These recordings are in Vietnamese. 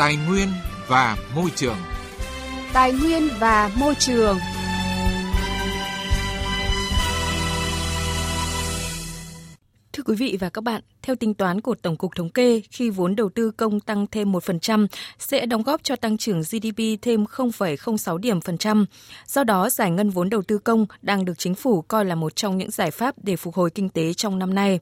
Tài nguyên và môi trường. Tài nguyên và môi trường. Thưa quý vị và các bạn, theo tính toán của Tổng cục Thống kê, khi vốn đầu tư công tăng thêm 1% sẽ đóng góp cho tăng trưởng GDP thêm 0,06 điểm phần trăm. Do đó, giải ngân vốn đầu tư công đang được chính phủ coi là một trong những giải pháp để phục hồi kinh tế trong năm nay.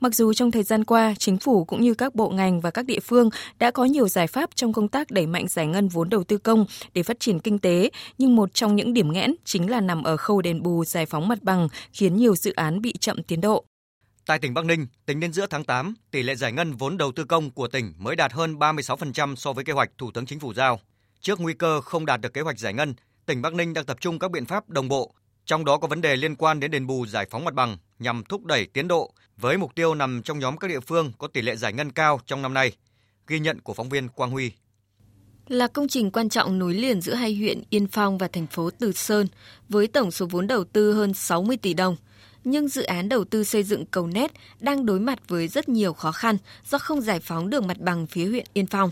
Mặc dù trong thời gian qua, chính phủ cũng như các bộ ngành và các địa phương đã có nhiều giải pháp trong công tác đẩy mạnh giải ngân vốn đầu tư công để phát triển kinh tế, nhưng một trong những điểm nghẽn chính là nằm ở khâu đền bù giải phóng mặt bằng, khiến nhiều dự án bị chậm tiến độ. Tại tỉnh Bắc Ninh, tính đến giữa tháng 8, tỷ lệ giải ngân vốn đầu tư công của tỉnh mới đạt hơn 36% so với kế hoạch Thủ tướng Chính phủ giao. Trước nguy cơ không đạt được kế hoạch giải ngân, tỉnh Bắc Ninh đang tập trung các biện pháp đồng bộ, trong đó có vấn đề liên quan đến đền bù giải phóng mặt bằng nhằm thúc đẩy tiến độ với mục tiêu nằm trong nhóm các địa phương có tỷ lệ giải ngân cao trong năm nay. Ghi nhận của phóng viên Quang Huy. Là công trình quan trọng nối liền giữa hai huyện Yên Phong và thành phố Từ Sơn với tổng số vốn đầu tư hơn 60 tỷ đồng – nhưng dự án đầu tư xây dựng cầu nét đang đối mặt với rất nhiều khó khăn do không giải phóng được mặt bằng phía huyện Yên Phong.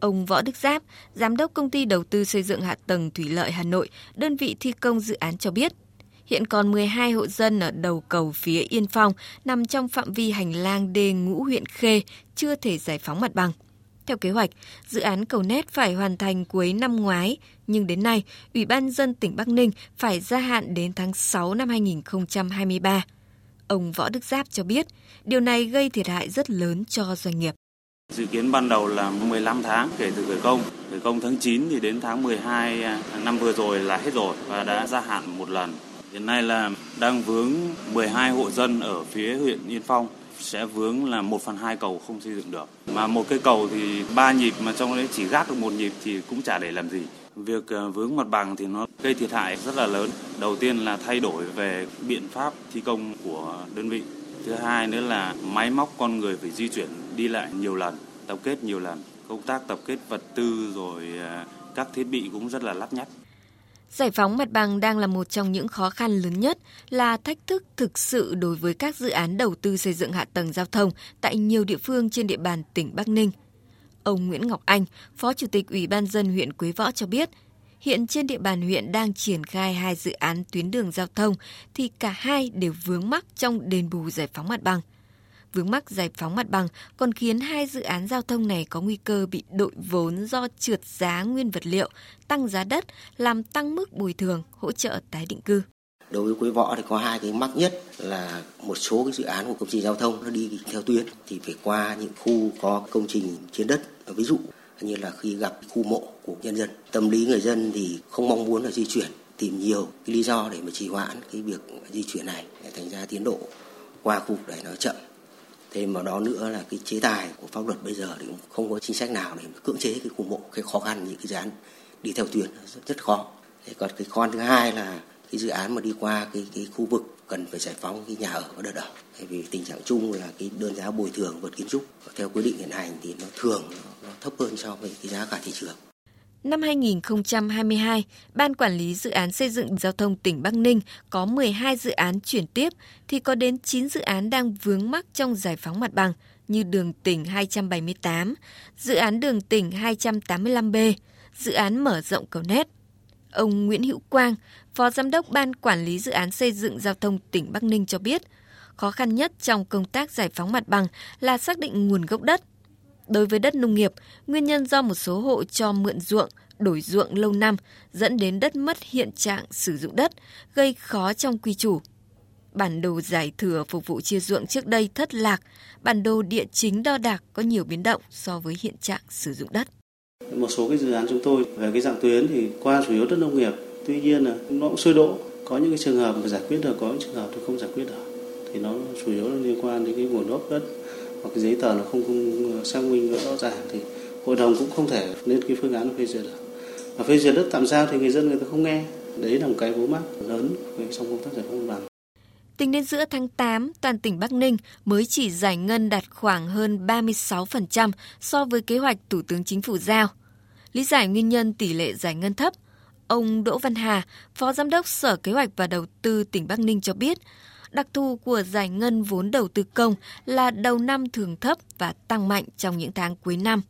Ông Võ Đức Giáp, Giám đốc Công ty Đầu tư Xây dựng Hạ tầng Thủy lợi Hà Nội, đơn vị thi công dự án cho biết, hiện còn 12 hộ dân ở đầu cầu phía Yên Phong nằm trong phạm vi hành lang đê ngũ huyện Khê chưa thể giải phóng mặt bằng. Theo kế hoạch, dự án cầu nét phải hoàn thành cuối năm ngoái, nhưng đến nay, Ủy ban dân tỉnh Bắc Ninh phải gia hạn đến tháng 6 năm 2023. Ông Võ Đức Giáp cho biết, điều này gây thiệt hại rất lớn cho doanh nghiệp. Dự kiến ban đầu là 15 tháng kể từ khởi công. Khởi công tháng 9 thì đến tháng 12 à, năm vừa rồi là hết rồi và đã gia hạn một lần. Hiện nay là đang vướng 12 hộ dân ở phía huyện Yên Phong sẽ vướng là một phần hai cầu không xây dựng được. Mà một cây cầu thì ba nhịp mà trong đấy chỉ gác được một nhịp thì cũng chả để làm gì. Việc ờ, vướng mặt bằng thì nó gây thiệt hại rất là lớn. Đầu tiên là thay đổi về biện pháp thi công của đơn vị. Thứ hai nữa là máy móc con người phải di chuyển đi lại nhiều lần, tập kết nhiều lần. Công tác tập kết vật tư rồi ờ, các thiết bị cũng rất là lắt nhắt. Giải phóng mặt bằng đang là một trong những khó khăn lớn nhất, là thách thức thực sự đối với các dự án đầu tư xây dựng hạ tầng giao thông tại nhiều địa phương trên địa bàn tỉnh Bắc Ninh. Ông Nguyễn Ngọc Anh, Phó Chủ tịch Ủy ban dân huyện Quế Võ cho biết, hiện trên địa bàn huyện đang triển khai hai dự án tuyến đường giao thông thì cả hai đều vướng mắc trong đền bù giải phóng mặt bằng – vướng mắc giải phóng mặt bằng còn khiến hai dự án giao thông này có nguy cơ bị đội vốn do trượt giá nguyên vật liệu, tăng giá đất, làm tăng mức bồi thường, hỗ trợ tái định cư. Đối với Quế Võ thì có hai cái mắc nhất là một số cái dự án của công trình giao thông nó đi theo tuyến thì phải qua những khu có công trình trên đất. Ví dụ như là khi gặp khu mộ của nhân dân, tâm lý người dân thì không mong muốn là di chuyển, tìm nhiều cái lý do để mà trì hoãn cái việc di chuyển này để thành ra tiến độ qua khu đấy nó chậm thêm vào đó nữa là cái chế tài của pháp luật bây giờ thì cũng không có chính sách nào để cưỡng chế cái khu mộ cái khó khăn những cái dự án đi theo tuyến rất, rất khó. Thế còn cái con thứ hai là cái dự án mà đi qua cái cái khu vực cần phải giải phóng cái nhà ở và đất ở. Vì tình trạng chung là cái đơn giá bồi thường vật kiến trúc theo quy định hiện hành thì nó thường nó, nó thấp hơn so với cái giá cả thị trường. Năm 2022, Ban Quản lý Dự án Xây dựng Giao thông tỉnh Bắc Ninh có 12 dự án chuyển tiếp thì có đến 9 dự án đang vướng mắc trong giải phóng mặt bằng như đường tỉnh 278, dự án đường tỉnh 285B, dự án mở rộng cầu nét. Ông Nguyễn Hữu Quang, Phó Giám đốc Ban Quản lý Dự án Xây dựng Giao thông tỉnh Bắc Ninh cho biết, khó khăn nhất trong công tác giải phóng mặt bằng là xác định nguồn gốc đất – Đối với đất nông nghiệp, nguyên nhân do một số hộ cho mượn ruộng, đổi ruộng lâu năm dẫn đến đất mất hiện trạng sử dụng đất, gây khó trong quy chủ. Bản đồ giải thừa phục vụ chia ruộng trước đây thất lạc, bản đồ địa chính đo đạc có nhiều biến động so với hiện trạng sử dụng đất. Một số cái dự án chúng tôi về cái dạng tuyến thì qua chủ yếu đất nông nghiệp, tuy nhiên là nó cũng sôi đỗ, có những cái trường hợp mà giải quyết được, có những trường hợp thì không giải quyết được. Thì nó chủ yếu là liên quan đến cái nguồn gốc đất hoặc cái giấy tờ nó không, không xác minh rõ ràng thì hội đồng cũng không thể lên cái phương án phê duyệt được. Và phê duyệt đất tạm giao thì người dân người ta không nghe. Đấy là một cái vướng mắc lớn trong công tác giải phóng mặt bằng. Tính đến giữa tháng 8, toàn tỉnh Bắc Ninh mới chỉ giải ngân đạt khoảng hơn 36% so với kế hoạch Thủ tướng Chính phủ giao. Lý giải nguyên nhân tỷ lệ giải ngân thấp, ông Đỗ Văn Hà, Phó Giám đốc Sở Kế hoạch và Đầu tư tỉnh Bắc Ninh cho biết, Đặc thù của giải ngân vốn đầu tư công là đầu năm thường thấp và tăng mạnh trong những tháng cuối năm.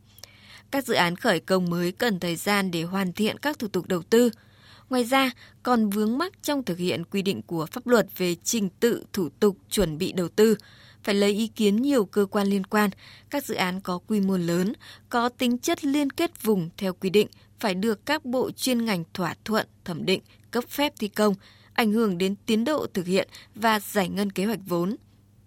Các dự án khởi công mới cần thời gian để hoàn thiện các thủ tục đầu tư. Ngoài ra, còn vướng mắc trong thực hiện quy định của pháp luật về trình tự thủ tục chuẩn bị đầu tư, phải lấy ý kiến nhiều cơ quan liên quan. Các dự án có quy mô lớn, có tính chất liên kết vùng theo quy định phải được các bộ chuyên ngành thỏa thuận, thẩm định, cấp phép thi công, ảnh hưởng đến tiến độ thực hiện và giải ngân kế hoạch vốn.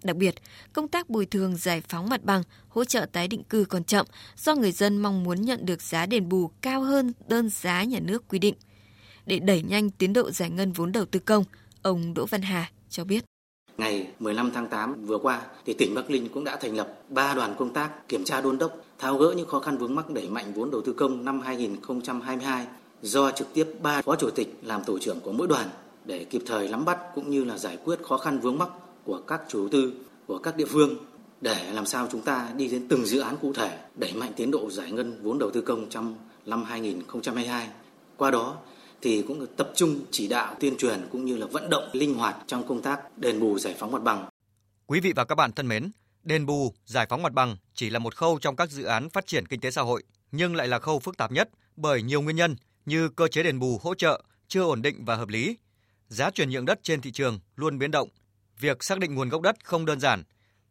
Đặc biệt, công tác bồi thường giải phóng mặt bằng, hỗ trợ tái định cư còn chậm do người dân mong muốn nhận được giá đền bù cao hơn đơn giá nhà nước quy định. Để đẩy nhanh tiến độ giải ngân vốn đầu tư công, ông Đỗ Văn Hà cho biết. Ngày 15 tháng 8 vừa qua, thì tỉnh Bắc Ninh cũng đã thành lập 3 đoàn công tác kiểm tra đôn đốc, tháo gỡ những khó khăn vướng mắc đẩy mạnh vốn đầu tư công năm 2022 do trực tiếp ba phó chủ tịch làm tổ trưởng của mỗi đoàn để kịp thời nắm bắt cũng như là giải quyết khó khăn vướng mắc của các chủ đầu tư của các địa phương để làm sao chúng ta đi đến từng dự án cụ thể đẩy mạnh tiến độ giải ngân vốn đầu tư công trong năm 2022. Qua đó thì cũng tập trung chỉ đạo tuyên truyền cũng như là vận động linh hoạt trong công tác đền bù giải phóng mặt bằng. Quý vị và các bạn thân mến, đền bù, giải phóng mặt bằng chỉ là một khâu trong các dự án phát triển kinh tế xã hội, nhưng lại là khâu phức tạp nhất bởi nhiều nguyên nhân như cơ chế đền bù hỗ trợ chưa ổn định và hợp lý, giá chuyển nhượng đất trên thị trường luôn biến động, việc xác định nguồn gốc đất không đơn giản,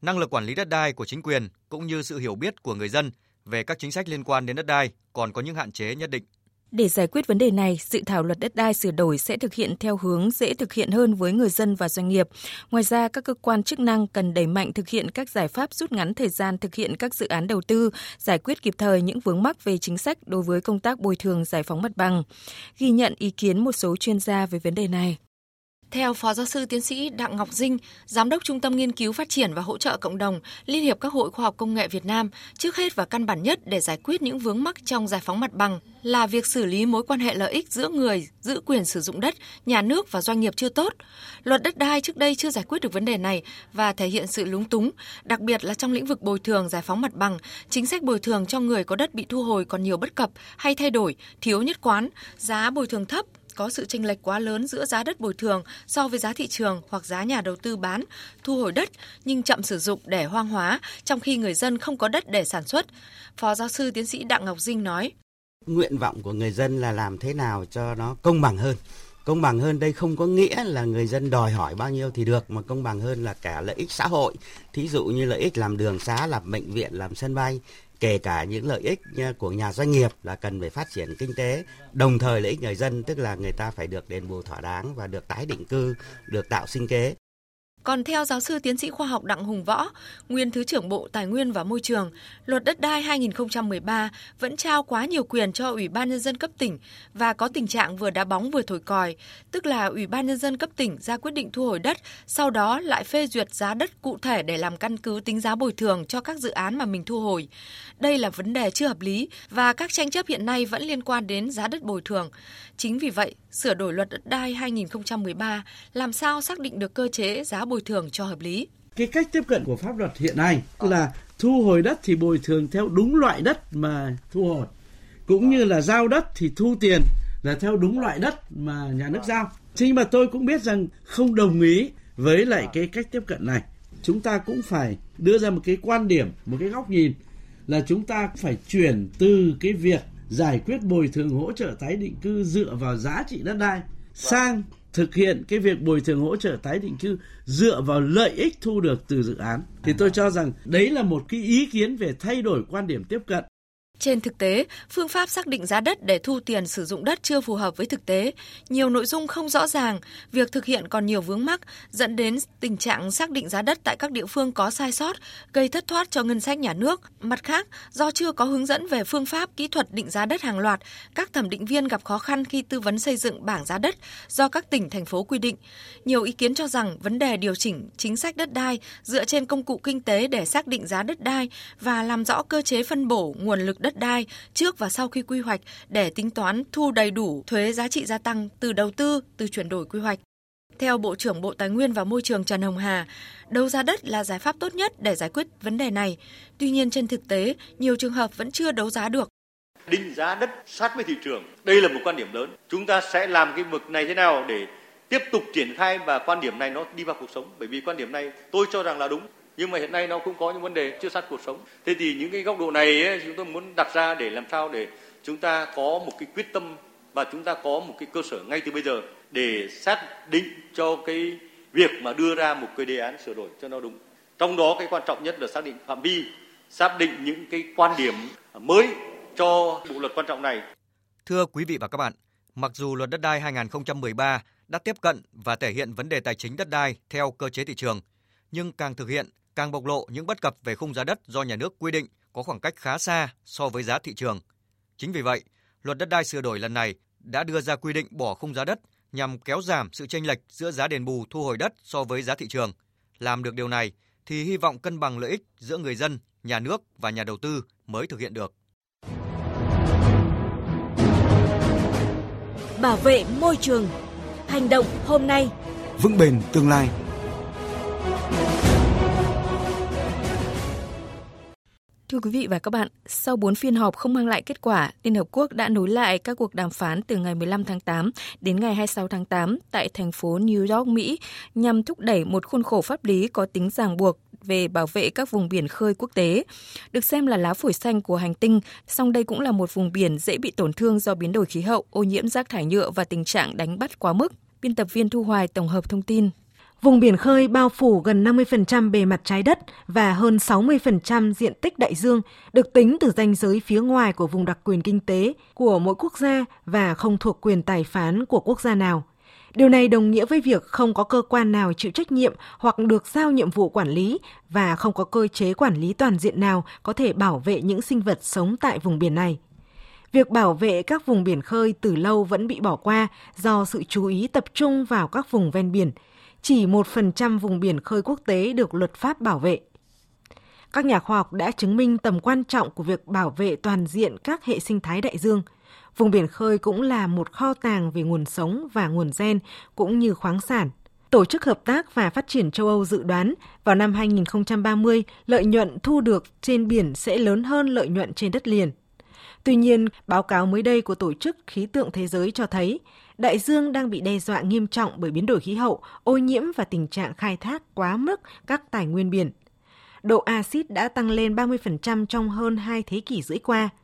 năng lực quản lý đất đai của chính quyền cũng như sự hiểu biết của người dân về các chính sách liên quan đến đất đai còn có những hạn chế nhất định. Để giải quyết vấn đề này, dự thảo luật đất đai sửa đổi sẽ thực hiện theo hướng dễ thực hiện hơn với người dân và doanh nghiệp. Ngoài ra, các cơ quan chức năng cần đẩy mạnh thực hiện các giải pháp rút ngắn thời gian thực hiện các dự án đầu tư, giải quyết kịp thời những vướng mắc về chính sách đối với công tác bồi thường giải phóng mặt bằng. Ghi nhận ý kiến một số chuyên gia về vấn đề này. Theo Phó Giáo sư Tiến sĩ Đặng Ngọc Dinh, Giám đốc Trung tâm Nghiên cứu Phát triển và Hỗ trợ Cộng đồng, Liên hiệp các hội khoa học công nghệ Việt Nam, trước hết và căn bản nhất để giải quyết những vướng mắc trong giải phóng mặt bằng là việc xử lý mối quan hệ lợi ích giữa người giữ quyền sử dụng đất, nhà nước và doanh nghiệp chưa tốt. Luật đất đai trước đây chưa giải quyết được vấn đề này và thể hiện sự lúng túng, đặc biệt là trong lĩnh vực bồi thường giải phóng mặt bằng, chính sách bồi thường cho người có đất bị thu hồi còn nhiều bất cập hay thay đổi, thiếu nhất quán, giá bồi thường thấp có sự chênh lệch quá lớn giữa giá đất bồi thường so với giá thị trường hoặc giá nhà đầu tư bán, thu hồi đất nhưng chậm sử dụng để hoang hóa, trong khi người dân không có đất để sản xuất. Phó giáo sư tiến sĩ Đặng Ngọc Dinh nói. Nguyện vọng của người dân là làm thế nào cho nó công bằng hơn. Công bằng hơn đây không có nghĩa là người dân đòi hỏi bao nhiêu thì được mà công bằng hơn là cả lợi ích xã hội. Thí dụ như lợi ích làm đường xá, làm bệnh viện, làm sân bay kể cả những lợi ích của nhà doanh nghiệp là cần phải phát triển kinh tế, đồng thời lợi ích người dân, tức là người ta phải được đền bù thỏa đáng và được tái định cư, được tạo sinh kế còn theo giáo sư tiến sĩ khoa học Đặng Hùng Võ, nguyên Thứ trưởng Bộ Tài nguyên và Môi trường, luật đất đai 2013 vẫn trao quá nhiều quyền cho Ủy ban Nhân dân cấp tỉnh và có tình trạng vừa đá bóng vừa thổi còi, tức là Ủy ban Nhân dân cấp tỉnh ra quyết định thu hồi đất, sau đó lại phê duyệt giá đất cụ thể để làm căn cứ tính giá bồi thường cho các dự án mà mình thu hồi. Đây là vấn đề chưa hợp lý và các tranh chấp hiện nay vẫn liên quan đến giá đất bồi thường. Chính vì vậy, sửa đổi luật đất đai 2013 làm sao xác định được cơ chế giá bồi thường cho hợp lý. Cái cách tiếp cận của pháp luật hiện nay là thu hồi đất thì bồi thường theo đúng loại đất mà thu hồi. Cũng như là giao đất thì thu tiền là theo đúng loại đất mà nhà nước giao. Nhưng mà tôi cũng biết rằng không đồng ý với lại cái cách tiếp cận này. Chúng ta cũng phải đưa ra một cái quan điểm, một cái góc nhìn là chúng ta phải chuyển từ cái việc giải quyết bồi thường hỗ trợ tái định cư dựa vào giá trị đất đai sang thực hiện cái việc bồi thường hỗ trợ tái định cư dựa vào lợi ích thu được từ dự án. Thì tôi cho rằng đấy là một cái ý kiến về thay đổi quan điểm tiếp cận trên thực tế, phương pháp xác định giá đất để thu tiền sử dụng đất chưa phù hợp với thực tế, nhiều nội dung không rõ ràng, việc thực hiện còn nhiều vướng mắc, dẫn đến tình trạng xác định giá đất tại các địa phương có sai sót, gây thất thoát cho ngân sách nhà nước. Mặt khác, do chưa có hướng dẫn về phương pháp kỹ thuật định giá đất hàng loạt, các thẩm định viên gặp khó khăn khi tư vấn xây dựng bảng giá đất do các tỉnh thành phố quy định. Nhiều ý kiến cho rằng vấn đề điều chỉnh chính sách đất đai dựa trên công cụ kinh tế để xác định giá đất đai và làm rõ cơ chế phân bổ nguồn lực đất đất đai trước và sau khi quy hoạch để tính toán thu đầy đủ thuế giá trị gia tăng từ đầu tư, từ chuyển đổi quy hoạch. Theo Bộ trưởng Bộ Tài nguyên và Môi trường Trần Hồng Hà, đấu giá đất là giải pháp tốt nhất để giải quyết vấn đề này. Tuy nhiên trên thực tế, nhiều trường hợp vẫn chưa đấu giá được. Định giá đất sát với thị trường, đây là một quan điểm lớn. Chúng ta sẽ làm cái mực này thế nào để tiếp tục triển khai và quan điểm này nó đi vào cuộc sống. Bởi vì quan điểm này tôi cho rằng là đúng nhưng mà hiện nay nó cũng có những vấn đề chưa sát cuộc sống. Thế thì những cái góc độ này ấy, chúng tôi muốn đặt ra để làm sao để chúng ta có một cái quyết tâm và chúng ta có một cái cơ sở ngay từ bây giờ để xác định cho cái việc mà đưa ra một cái đề án sửa đổi cho nó đúng. Trong đó cái quan trọng nhất là xác định phạm vi xác định những cái quan điểm mới cho bộ luật quan trọng này. Thưa quý vị và các bạn, mặc dù luật đất đai 2013 đã tiếp cận và thể hiện vấn đề tài chính đất đai theo cơ chế thị trường, nhưng càng thực hiện càng bộc lộ những bất cập về khung giá đất do nhà nước quy định có khoảng cách khá xa so với giá thị trường. Chính vì vậy, luật đất đai sửa đổi lần này đã đưa ra quy định bỏ khung giá đất nhằm kéo giảm sự chênh lệch giữa giá đền bù thu hồi đất so với giá thị trường. Làm được điều này thì hy vọng cân bằng lợi ích giữa người dân, nhà nước và nhà đầu tư mới thực hiện được. Bảo vệ môi trường. Hành động hôm nay. Vững bền tương lai. Thưa quý vị và các bạn, sau 4 phiên họp không mang lại kết quả, Liên Hợp Quốc đã nối lại các cuộc đàm phán từ ngày 15 tháng 8 đến ngày 26 tháng 8 tại thành phố New York, Mỹ nhằm thúc đẩy một khuôn khổ pháp lý có tính ràng buộc về bảo vệ các vùng biển khơi quốc tế. Được xem là lá phổi xanh của hành tinh, song đây cũng là một vùng biển dễ bị tổn thương do biến đổi khí hậu, ô nhiễm rác thải nhựa và tình trạng đánh bắt quá mức. Biên tập viên Thu Hoài tổng hợp thông tin. Vùng biển khơi bao phủ gần 50% bề mặt trái đất và hơn 60% diện tích đại dương, được tính từ ranh giới phía ngoài của vùng đặc quyền kinh tế của mỗi quốc gia và không thuộc quyền tài phán của quốc gia nào. Điều này đồng nghĩa với việc không có cơ quan nào chịu trách nhiệm hoặc được giao nhiệm vụ quản lý và không có cơ chế quản lý toàn diện nào có thể bảo vệ những sinh vật sống tại vùng biển này. Việc bảo vệ các vùng biển khơi từ lâu vẫn bị bỏ qua do sự chú ý tập trung vào các vùng ven biển. Chỉ 1% vùng biển khơi quốc tế được luật pháp bảo vệ. Các nhà khoa học đã chứng minh tầm quan trọng của việc bảo vệ toàn diện các hệ sinh thái đại dương – Vùng biển khơi cũng là một kho tàng về nguồn sống và nguồn gen cũng như khoáng sản. Tổ chức Hợp tác và Phát triển châu Âu dự đoán vào năm 2030, lợi nhuận thu được trên biển sẽ lớn hơn lợi nhuận trên đất liền. Tuy nhiên, báo cáo mới đây của Tổ chức Khí tượng Thế giới cho thấy, đại dương đang bị đe dọa nghiêm trọng bởi biến đổi khí hậu, ô nhiễm và tình trạng khai thác quá mức các tài nguyên biển. Độ axit đã tăng lên 30% trong hơn hai thế kỷ rưỡi qua –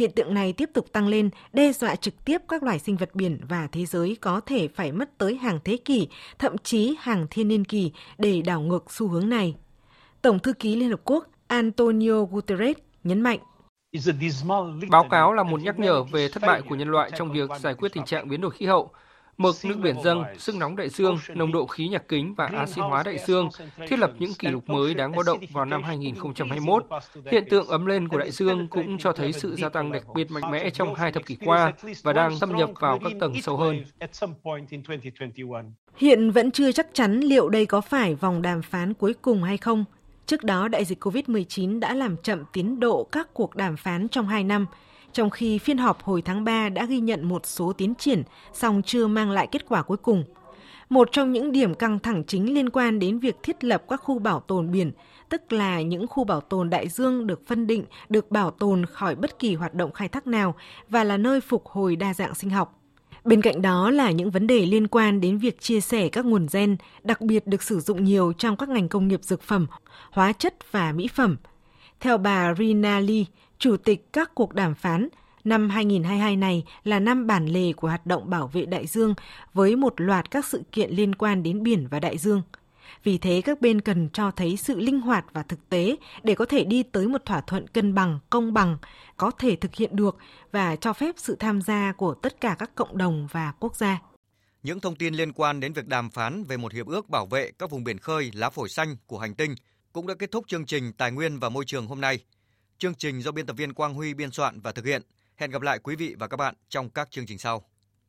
Hiện tượng này tiếp tục tăng lên, đe dọa trực tiếp các loài sinh vật biển và thế giới có thể phải mất tới hàng thế kỷ, thậm chí hàng thiên niên kỳ để đảo ngược xu hướng này. Tổng thư ký Liên Hợp Quốc Antonio Guterres nhấn mạnh. Báo cáo là một nhắc nhở về thất bại của nhân loại trong việc giải quyết tình trạng biến đổi khí hậu, mực nước biển dâng, sức nóng đại dương, nồng độ khí nhà kính và axit hóa đại dương thiết lập những kỷ lục mới đáng báo động vào năm 2021. Hiện tượng ấm lên của đại dương cũng cho thấy sự gia tăng đặc biệt mạnh mẽ trong hai thập kỷ qua và đang xâm nhập vào các tầng sâu hơn. Hiện vẫn chưa chắc chắn liệu đây có phải vòng đàm phán cuối cùng hay không. Trước đó, đại dịch COVID-19 đã làm chậm tiến độ các cuộc đàm phán trong hai năm – trong khi phiên họp hồi tháng 3 đã ghi nhận một số tiến triển, song chưa mang lại kết quả cuối cùng. Một trong những điểm căng thẳng chính liên quan đến việc thiết lập các khu bảo tồn biển, tức là những khu bảo tồn đại dương được phân định, được bảo tồn khỏi bất kỳ hoạt động khai thác nào và là nơi phục hồi đa dạng sinh học. Bên cạnh đó là những vấn đề liên quan đến việc chia sẻ các nguồn gen, đặc biệt được sử dụng nhiều trong các ngành công nghiệp dược phẩm, hóa chất và mỹ phẩm. Theo bà Rina Lee, chủ tịch các cuộc đàm phán, năm 2022 này là năm bản lề của hoạt động bảo vệ đại dương với một loạt các sự kiện liên quan đến biển và đại dương. Vì thế các bên cần cho thấy sự linh hoạt và thực tế để có thể đi tới một thỏa thuận cân bằng, công bằng, có thể thực hiện được và cho phép sự tham gia của tất cả các cộng đồng và quốc gia. Những thông tin liên quan đến việc đàm phán về một hiệp ước bảo vệ các vùng biển khơi lá phổi xanh của hành tinh cũng đã kết thúc chương trình Tài nguyên và Môi trường hôm nay. Chương trình do biên tập viên Quang Huy biên soạn và thực hiện. Hẹn gặp lại quý vị và các bạn trong các chương trình sau.